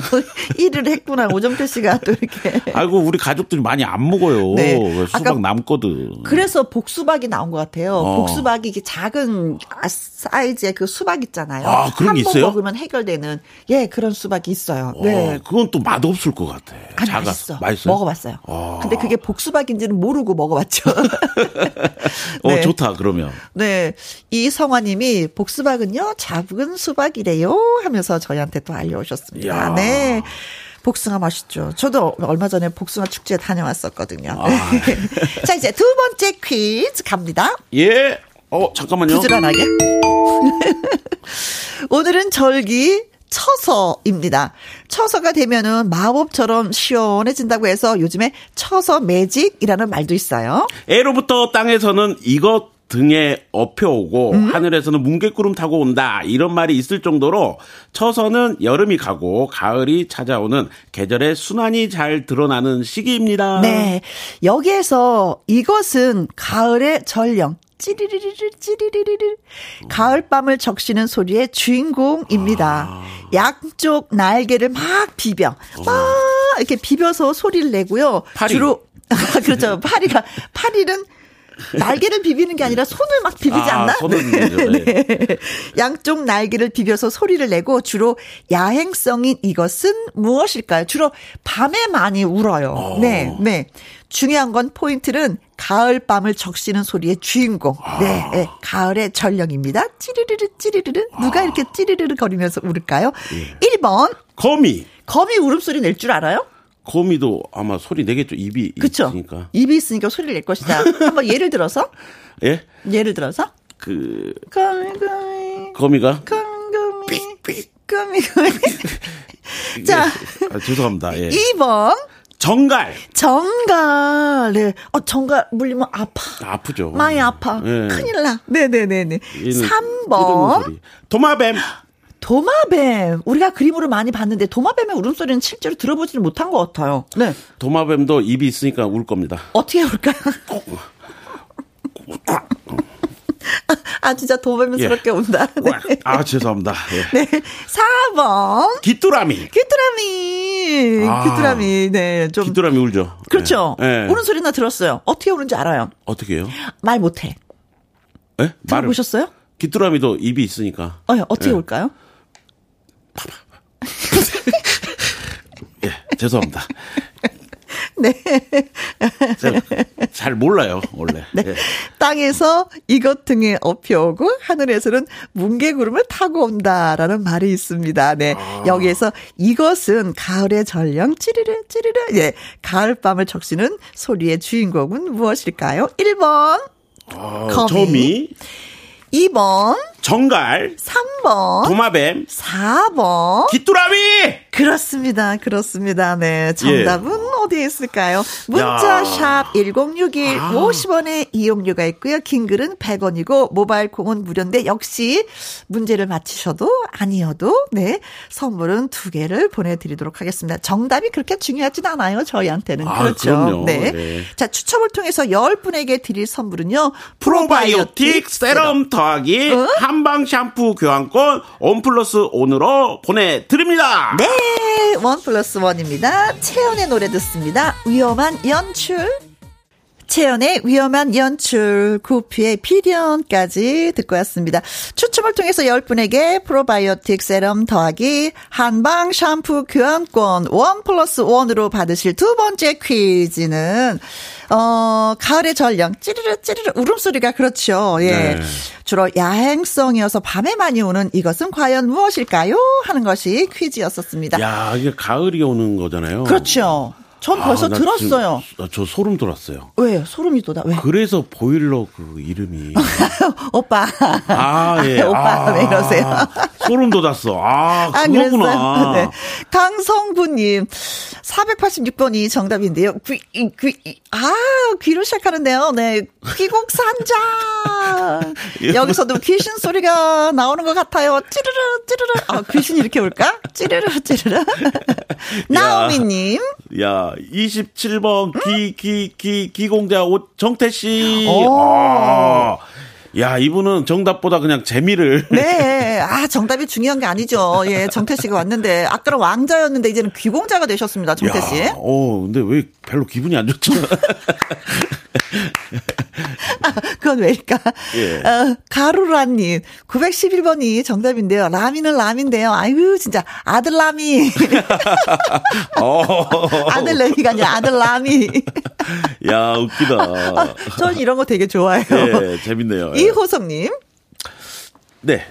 일을 했구나. 오정태 씨가 또 이렇게. 아이고, 우리 가족들이 많이 안 먹어요. 네. 수박 남거든. 그래서 복수박이 나온 것 같아요. 어. 복수박이 이게 작은 사이즈의 그 수박 있잖아요. 아, 그런 게 있어요? 먹으면 해결되는. 예, 그 그런 수박이 있어요. 어, 네. 그건 또 맛없을 것 같아. 아니, 작아서. 맛있어. 맛있어요? 먹어봤어요. 어. 근데 그게 복수박인지는 모르고 먹어봤죠. 어, 네. 어, 좋다, 그러면. 네. 이성화님이 복수박은요, 작은 수박이래요. 하면서 저희한테 또 알려오셨습니다. 야. 네. 복숭아 맛있죠. 저도 얼마 전에 복숭아 축제에 다녀왔었거든요. 아. 자, 이제 두 번째 퀴즈 갑니다. 예. 어, 잠깐만요. 부지런하게. 오늘은 절기 처서입니다. 처서가 되면은 마법처럼 시원해진다고 해서 요즘에 처서 매직이라는 말도 있어요. 애로부터 땅에서는 이것 등에 업혀오고 음? 하늘에서는 뭉게구름 타고 온다 이런 말이 있을 정도로 처서는 여름이 가고 가을이 찾아오는 계절의 순환이 잘 드러나는 시기입니다. 네. 여기에서 이것은 가을의 전령 찌리리리리 찌리리리리 가을밤을 적시는 소리의 주인공입니다. 아. 양쪽 날개를 막 비벼 막 이렇게 비벼서 소리를 내고요. 파리. 주로 그렇죠. 파리가 파리는 날개를 비비는 게 아니라 손을 막 비비지 아, 않나? 손을 비비죠. 네. 네. 양쪽 날개를 비벼서 소리를 내고 주로 야행성인 이것은 무엇일까요? 주로 밤에 많이 울어요. 오. 어. 네, 네. 중요한 건 포인트는 가을 밤을 적시는 소리의 주인공. 네, 네. 가을의 전령입니다. 찌르르르 찌르르르. 누가 이렇게 찌르르르 거리면서 울을까요? 예. 1번. 거미. 거미 울음소리 낼 줄 알아요? 거미도 아마 소리 내겠죠. 입이 그쵸? 있으니까. 입이 있으니까 소리를 낼 것이다. 한번 예를 들어서? 예? 예를 들어서? 그 거미, 거미. 거미가 거미, 거미. 거미, 거미. 자. 아, 죄송합니다. 예. 2번. 정갈. 정갈. 네. 어, 정갈 물리면 아파. 아프죠. 많이 아파. 예. 큰일 나. 네네네네. 얘는 3번. 소리. 도마뱀. 도마뱀. 우리가 그림으로 많이 봤는데 도마뱀의 울음소리는 실제로 들어보지를 못한 것 같아요. 네. 도마뱀도 입이 있으니까 울 겁니다. 어떻게 울까요? 아, 진짜 도마뱀스럽게 예. 운다. 네. 아, 죄송합니다. 예. 네. 4번. 귀뚜라미. 귀뚜라미. 아. 귀뚜라미. 네. 좀. 귀뚜라미 울죠. 그렇죠. 예. 예. 우는 소리 나 들었어요. 어떻게 우는지 알아요. 어떻게 해요? 말 못해. 예? 말을 들어보셨어요? 귀뚜라미도 입이 있으니까. 어, 어떻게 예. 울까요? 예, 죄송합니다. 네. 제가 잘 몰라요, 원래. 네. 예. 땅에서 이것 등에 업혀오고 하늘에서는 뭉게구름을 타고 온다라는 말이 있습니다. 네. 아. 여기에서 이것은 가을의 전령 찌르르 찌르르 예. 가을밤을 적시는 소리의 주인공은 무엇일까요? 1번, 아, 거미. 점이, 2번, 정갈, 3번, 도마뱀, 4번. 귀뚜라미! 그렇습니다. 그렇습니다. 네. 정답은 어디에 있을까요? 문자 야. 샵 1061, 아. 50원의 이용료가 있고요. 긴 글은 100원이고 모바일 콩은 무료인데 역시 문제를 맞히셔도 아니어도 네. 선물은 두 개를 보내 드리도록 하겠습니다. 정답이 그렇게 중요하진 않아요. 저희한테는. 아, 그렇죠. 그럼요. 네. 네. 자, 추첨을 통해서 10분에게 드릴 선물은요. probiotic serum 더하기 어? 한방 샴푸 교환권 one plus one으로 보내드립니다. 네, one plus one입니다. 채연의 노래 듣습니다. 위험한 연출. 채연의 위험한 연출, 구피의 비련까지 듣고 왔습니다. 추첨을 통해서 10분에게 probiotic serum 더하기 한방 샴푸 교환권 one plus one으로 받으실 두 번째 퀴즈는 어, 가을의 전령, 찌르르, 찌르르, 울음소리가 그렇죠. 예. 네. 주로 야행성이어서 밤에 많이 오는 이것은 과연 무엇일까요? 하는 것이 퀴즈였었습니다. 야, 이게 가을이 오는 거잖아요. 그렇죠. 전 벌써 아, 나 들었어요. 지금, 나저 소름 돋았어요. 왜? 소름이 돋아. 왜? 그래서 보일러 그 이름이. 오빠. 아, 예. 오빠 아, 왜 이러세요? 소름 돋았어. 아, 아, 그거구나. 네. 강성구님, 486번이 정답인데요. 귀, 이, 귀, 이, 아, 귀로 시작하는데요. 네. 귀곡산자. 여기서도 귀신 소리가 나오는 것 같아요. 찌르르, 찌르르. 아, 귀신 이렇게 올까? 찌르르, 찌르르. 나오미님. 야, 27번 기, 기, 기, 기공자 옷 정태 씨. 오. 아, 야, 이분은 정답보다 그냥 재미를. 네. 아, 정답이 중요한 게 아니죠. 예, 정태 씨가 왔는데, 아까는 왕자였는데, 이제는 귀공자가 되셨습니다, 정태 씨. 야, 어, 근데 왜 별로 기분이 안 좋죠? 그건 왜일까? 예. 어, 가루라님, 911번이 정답인데요. 라미는 라미인데요. 아유, 진짜, 아들 라미. 어. 아들 레미가 아니라 아들 라미. 야, 웃기다. 전 이런 거 되게 좋아해요. 예, 재밌네요. 예. 이호성님, 네.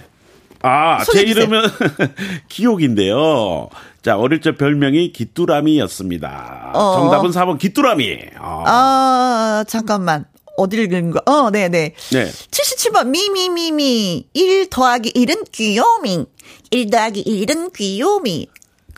아, 제. 이름은 기옥인데요. 자, 어릴 적 별명이 기뚜라미였습니다. 어. 정답은 4번 기뚜라미. 아, 아, 잠깐만. 어디를 읽은 거? 어, 네네. 네. 77번, 미미미미. 1 더하기 1은 귀요미. 1 더하기 1은 귀요미.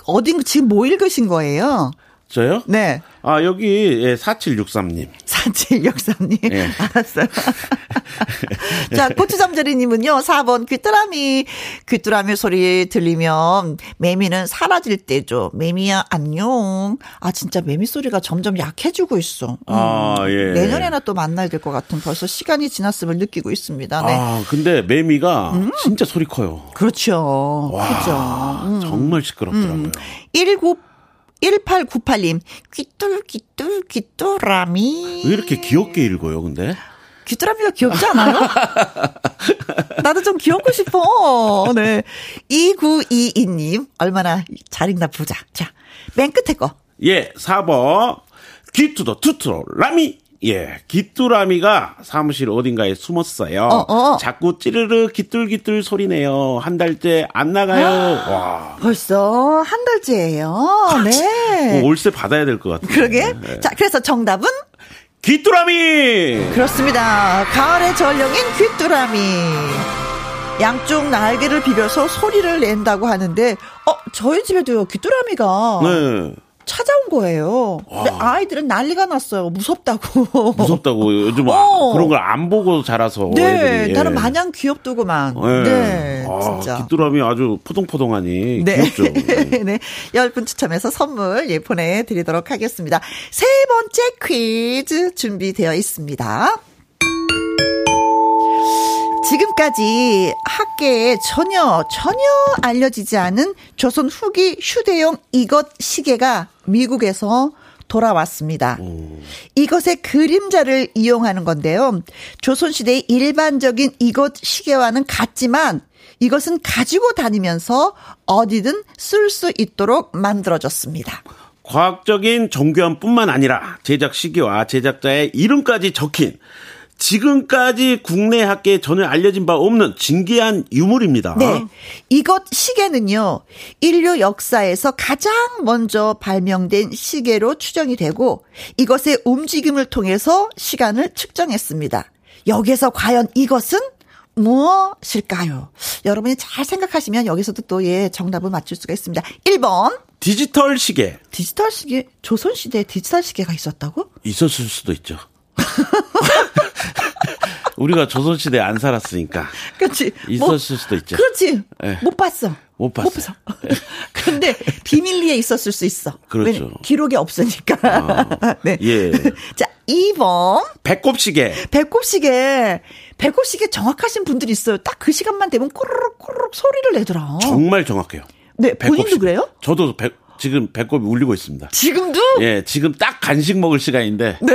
어딘, 지금 뭐 읽으신 거예요? 저요? 네. 아, 여기, 예, 4763님. 산책 역사님. 예. 알았어요. 자, 고추잠자리님은요, 4번 귀뚜라미. 귀뚜라미 소리 들리면 매미는 사라질 때죠. 매미야, 안녕. 아, 진짜 매미 소리가 점점 약해지고 있어. 음. 아, 예. 내년에나 또 만나야 될 것 같은 벌써 시간이 지났음을 느끼고 있습니다. 네. 음. 아, 근데 매미가 진짜 소리 커요. 그렇죠. 와, 그죠. 음. 정말 시끄럽더라고요. 19 1898님, 귀뚤, 귀뚤, 귀뚜라미. 왜 이렇게 귀엽게 읽어요, 근데? 귀뚜라미가 귀엽지 않아요? 나도 좀 귀엽고 싶어. 네. 2922님, 얼마나 잘 읽나 보자. 자, 맨 끝에 거. 예, 4번. 귀투도 투투로 라미. 예, 귀뚜라미가 사무실 어딘가에 숨었어요. 어, 어. 자꾸 찌르르 기뚤기뚤 소리네요. 한 달째 안 나가요. 아, 와. 벌써 한 달째예요. 네. 뭐 월세 받아야 될 것 같아요. 그러게. 네. 자, 그래서 정답은 귀뚜라미. 그렇습니다. 가을의 전령인 귀뚜라미. 양쪽 날개를 비벼서 소리를 낸다고 하는데, 어, 저희 집에도요, 귀뚜라미가. 네. 찾아온 거예요. 근데 아이들은 난리가 났어요. 무섭다고. 무섭다고. 요즘 어. 그런 걸 안 보고 자라서. 네. 애들이. 나는 예. 마냥 귀엽더구만. 네. 네 아, 진짜. 귀뚜라미 아주 포동포동하니. 네. 귀엽죠. 네. 10분 추첨해서 선물 예, 보내드리도록 하겠습니다. 세 번째 퀴즈 준비되어 있습니다. 지금까지 학계에 전혀 전혀 알려지지 않은 조선 후기 휴대용 이것 시계가 미국에서 돌아왔습니다. 이것의 그림자를 이용하는 건데요. 조선시대의 일반적인 이것 시계와는 같지만 이것은 가지고 다니면서 어디든 쓸 수 있도록 만들어졌습니다. 과학적인 정교함뿐만 아니라 제작 시기와 제작자의 이름까지 적힌 지금까지 국내 학계에 전혀 알려진 바 없는 진기한 유물입니다. 네. 이것 시계는요, 인류 역사에서 가장 먼저 발명된 시계로 추정이 되고, 이것의 움직임을 통해서 시간을 측정했습니다. 여기서 과연 이것은 무엇일까요? 여러분이 잘 생각하시면 여기서도 또 예, 정답을 맞출 수가 있습니다. 1번. 디지털 시계. 디지털 시계? 조선시대에 디지털 시계가 있었다고? 있었을 수도 있죠. 우리가 조선시대에 안 살았으니까. 그렇지. 있었을 뭐, 수도 있죠. 그렇지. 네. 못 봤어. 못 봤어. 못 봤어. 근데 비밀리에 있었을 수 있어. 그렇죠. 기록이 없으니까. 아, 네. 예. 자, 2번. 배꼽시계. 배꼽시계. 배꼽시계 정확하신 분들이 있어요. 딱 그 시간만 되면 꼬르륵 꼬르륵 소리를 내더라. 정말 정확해요. 네, 본인도 그래요? 저도 배, 지금 배꼽이 울리고 있습니다. 지금도? 예, 지금 딱 간식 먹을 시간인데. 네.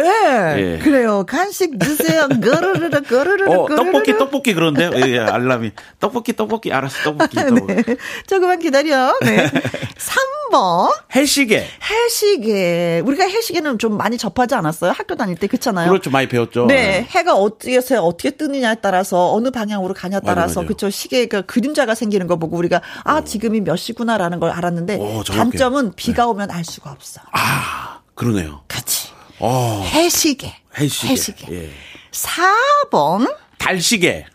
예. 그래요. 간식 드세요. 거르르르, 거르르르, 어, 떡볶이, 떡볶이 그런데요. 예, 예, 알람이. 떡볶이, 떡볶이. 알았어, 떡볶이. 떡볶이. 네. 조금만 기다려. 네. 3번. 해시계. 해시계. 우리가 해시계는 좀 많이 접하지 않았어요? 학교 다닐 때 그렇잖아요. 그렇죠. 많이 배웠죠. 네. 네. 해가 어떻게, 어떻게 뜨느냐에 따라서 어느 방향으로 가냐에 따라서 그렇죠. 시계가 그림자가 생기는 거 보고 우리가 아, 지금이 몇 시구나라는 걸 알았는데 오, 단점은 사람은 비가 네. 오면 알 수가 없어. 아, 그러네요. 그렇지. 어. 해시계. 해시계. 해시계. 예. 4번. 달시계.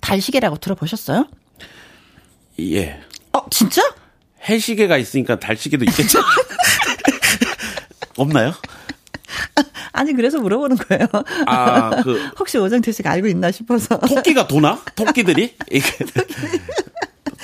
달시계라고 들어보셨어요? 예. 어, 진짜? 해시계가 있으니까 달시계도 있겠죠? 없나요? 아니 그래서 물어보는 거예요. 아, 그 혹시 오정태 씨가 알고 있나 싶어서. 토끼가 도나? 토끼들이?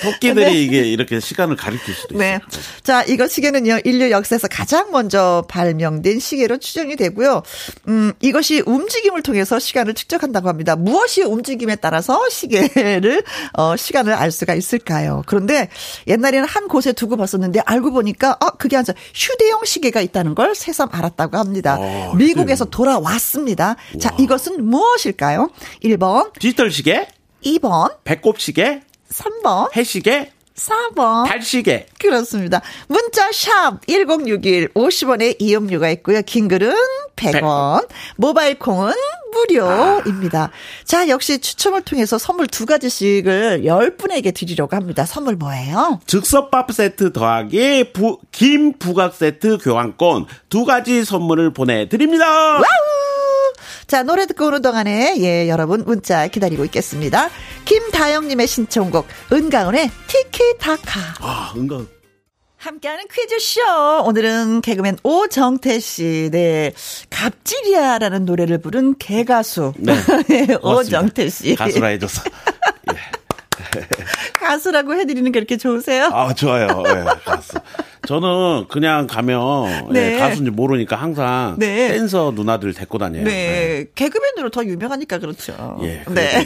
토끼들이 네. 이게 이렇게 시간을 가리킬 수도 네. 있어요. 네. 자, 이거 시계는요, 인류 역사에서 가장 먼저 발명된 시계로 추정이 되고요. 음, 이것이 움직임을 통해서 시간을 측정한다고 합니다. 무엇이 움직임에 따라서 시계를, 어, 시간을 알 수가 있을까요? 그런데 옛날에는 한 곳에 두고 봤었는데 알고 보니까, 어, 그게 아니라 휴대용 시계가 있다는 걸 새삼 알았다고 합니다. 아, 미국에서 돌아왔습니다. 자, 이것은 무엇일까요? 1번. 디지털 시계? 2번. 배꼽 시계? 3번. 해시계. 4번. 달시계. 그렇습니다. 문자 샵 1061, 50원의 이용료가 있고요. 긴 글은 100원. 100. 모바일 콩은 무료입니다. 아. 자, 역시 추첨을 통해서 선물 두 가지씩을 10분에게 드리려고 합니다. 선물 뭐예요? 즉석밥 세트 더하기 부, 김 부각 세트 교환권 두 가지 선물을 보내드립니다. wow! 자, 노래 듣고 오는 동안에, 예, 여러분 문자 기다리고 있겠습니다. 김다영님의 신청곡, 은가은의 티키타카. 아, 은가은. 함께하는 퀴즈쇼. 오늘은 개그맨 오정태 씨, 네. 갑질이야라는 노래를 부른 개가수. 네. 네 오정태 씨. 가수라 해줘서. 예. 가수라고 해드리는 게 이렇게 좋으세요? 아, 좋아요. 네, 가수. 저는 그냥 가면 네. 네, 가수인지 모르니까 항상 네. 댄서 누나들 데리고 다녀요. 네. 네. 개그맨으로 더 유명하니까 그렇죠. 예. 네.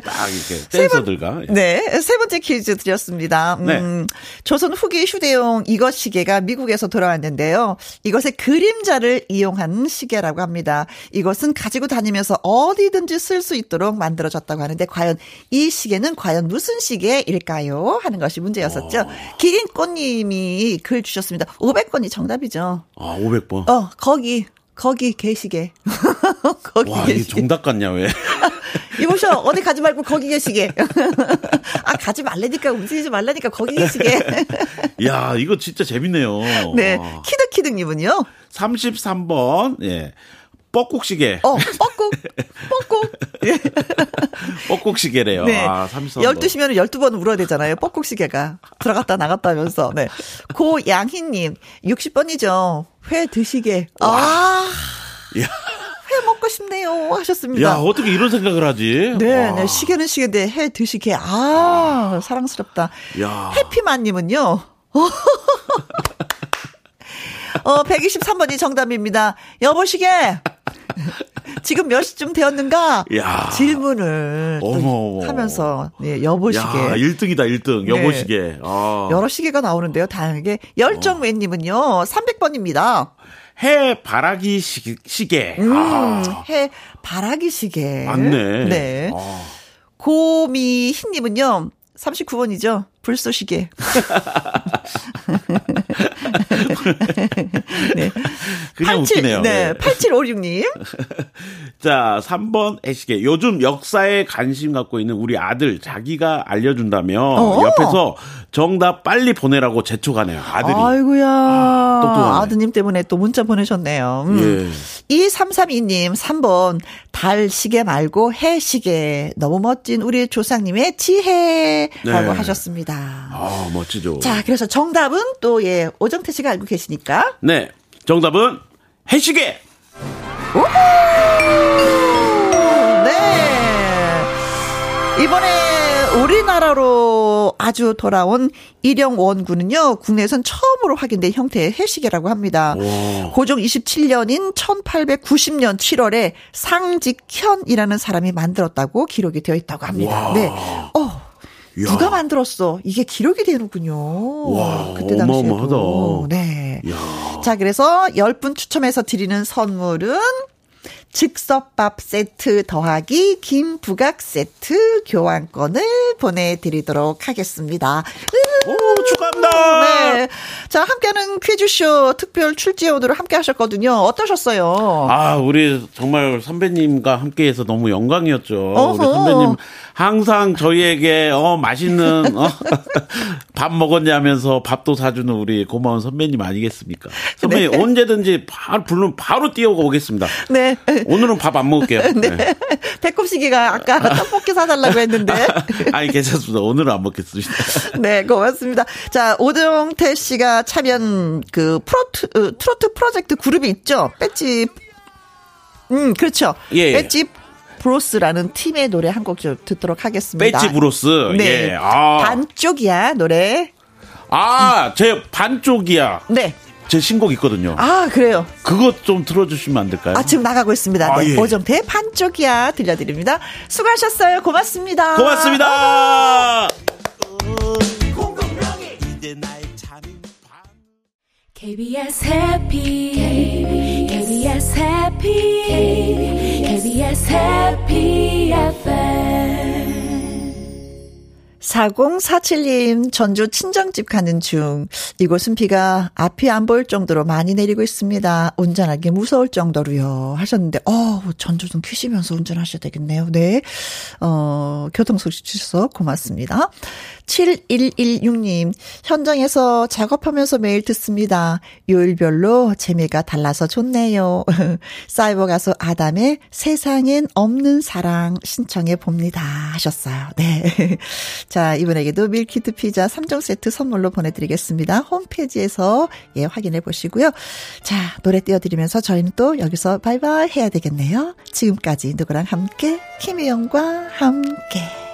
딱 이렇게 댄서들과. 세 번, 네. 세 번째 퀴즈 드렸습니다. 음, 네. 조선 후기 휴대용 이것 시계가 미국에서 돌아왔는데요. 이것의 그림자를 이용한 시계라고 합니다. 이것은 가지고 다니면서 어디든지 쓸 수 있도록 만들어졌다고 하는데 과연 이 시계는 과연 무슨 시계일까요? 하는 것이 문제였었죠. 어. 기린 꽃님이 글 주셨습니다. 500번이 정답이죠. 아, 500번? 어, 거기. 거기 계시게. 거기 와, 계시게. 이게 정답 같냐, 왜? 이보셔, 어디 가지 말고 거기 계시게. 아, 가지 말라니까, 움직이지 말라니까 거기 계시게. 야, 이거 진짜 재밌네요. 네. 와. 키득키득님은요? 33번, 예. 뻐꾹시계. 어, 뻐꾹, 뻐꾹. 예. 뻐꾹시계래요. 네. 아, 33번. 12시면 12번 울어야 되잖아요. 뻐꾹시계가. 들어갔다 나갔다 하면서. 네. 고양희님, 60번이죠. 회 드시게. 아, 야, 회 먹고 싶네요. 하셨습니다. 야, 어떻게 이런 생각을 하지? 네, 와. 네. 시계는 시계인데 해 드시게. 아, 사랑스럽다. 야. 해피만님은요. 어, 123번이 정답입니다. 여보시게. 지금 몇 시쯤 되었는가? 야. 질문을 또 어머. 하면서 네, 여보시게. 야, 1등이다, 1등. 네. 여보시계. 아. 여러 시계가 나오는데요. 다양하게. 열정맨님은요. 300번입니다. 해 바라기 시, 시계. 음, 아. 해 바라기 시계. 맞네. 네. 아. 고미희님은요. 39번이죠. 불쏘시계. 네. 그냥 웃기네요. 네. 예. 8756님. 자, 3번 해시계. 요즘 역사에 관심 갖고 있는 우리 아들 자기가 알려준다며 어. 옆에서 정답 빨리 보내라고 재촉하네요. 아들이. 아이고야. 똑똑하네. 아드님 때문에 또 문자 보내셨네요. 음. 예. 2332님, 3번. 달 시계 말고 해 시계. 너무 멋진 우리 조상님의 지혜라고 네. 하셨습니다. 아, 멋지죠. 자, 그래서 정답은 또, 예, 오정태 씨가 알고 계시니까. 네. 정답은 해시계. 네. 이번에 우리나라로 아주 돌아온 일영 원군은요, 국내에선 처음으로 확인된 형태의 해시계라고 합니다. 와. 고종 27년인 1890년 7월에 상직현이라는 사람이 만들었다고 기록이 되어 있다고 합니다. 와. 네. 어. 이야. 누가 만들었어? 이게 기록이 되는군요. 와, 그때 당시에도. 어마어마하다. 네. 야. 자, 그래서 10분 추첨해서 드리는 선물은 즉석밥 세트 더하기 김 부각 세트 교환권을 보내드리도록 하겠습니다. 오, 축하합니다. 네. 자, 함께하는 퀴즈쇼 특별 출제오도를 함께 하셨거든요. 어떠셨어요? 아, 우리 정말 선배님과 함께 해서 너무 영광이었죠. 어허. 우리 선배님 항상 저희에게 어 맛있는 어, 밥 먹었냐면서 밥도 사주는 우리 고마운 선배님 아니겠습니까? 선배님 네. 언제든지 바로 부르면 바로 뛰어오고 오겠습니다. 네. 오늘은 밥 안 먹을게요. 네. 배꼽시계가 아까 떡볶이 사달라고 했는데. 아니 괜찮습니다. 오늘은 안 먹겠습니다. 네, 고맙습니다. 자, 오정태 씨가 참여한 그 프로트, 어, 트로트 프로젝트 그룹이 있죠? 배지, 음, 그렇죠. 예, 예. 배지 브로스라는 팀의 노래 한 곡 좀 듣도록 하겠습니다. 배지 브로스. 네. 예. 아, 반쪽이야, 노래. 아, 제 반쪽이야. 네. 제 신곡 있거든요. 아, 그래요. 그것 좀 틀어주시면 안 될까요? 아, 지금 나가고 있습니다. 아, 네. 예. 오정태 반쪽이야 들려드립니다. 수고하셨어요. 고맙습니다. 고맙습니다. KBS 해피 KBS 해피 KBS 해피 FM 4047님, 전주 친정집 가는 중. 이곳은 비가 앞이 안 보일 정도로 많이 내리고 있습니다. 운전하기 무서울 정도로요. 하셨는데, 어, 전주 좀 퀴시면서 운전하셔야 되겠네요. 네. 어, 교통 소식 주셔서 고맙습니다. 7116님, 현장에서 작업하면서 매일 듣습니다. 요일별로 재미가 달라서 좋네요. 사이버 가수 아담의 세상엔 없는 사랑 신청해 봅니다. 하셨어요. 네. 자, 이분에게도 밀키트 피자 3종 세트 선물로 보내드리겠습니다. 홈페이지에서 예, 확인해 보시고요. 자, 노래 띄워드리면서 저희는 또 여기서 바이바이 해야 되겠네요. 지금까지 누구랑 함께, 김혜영과 함께.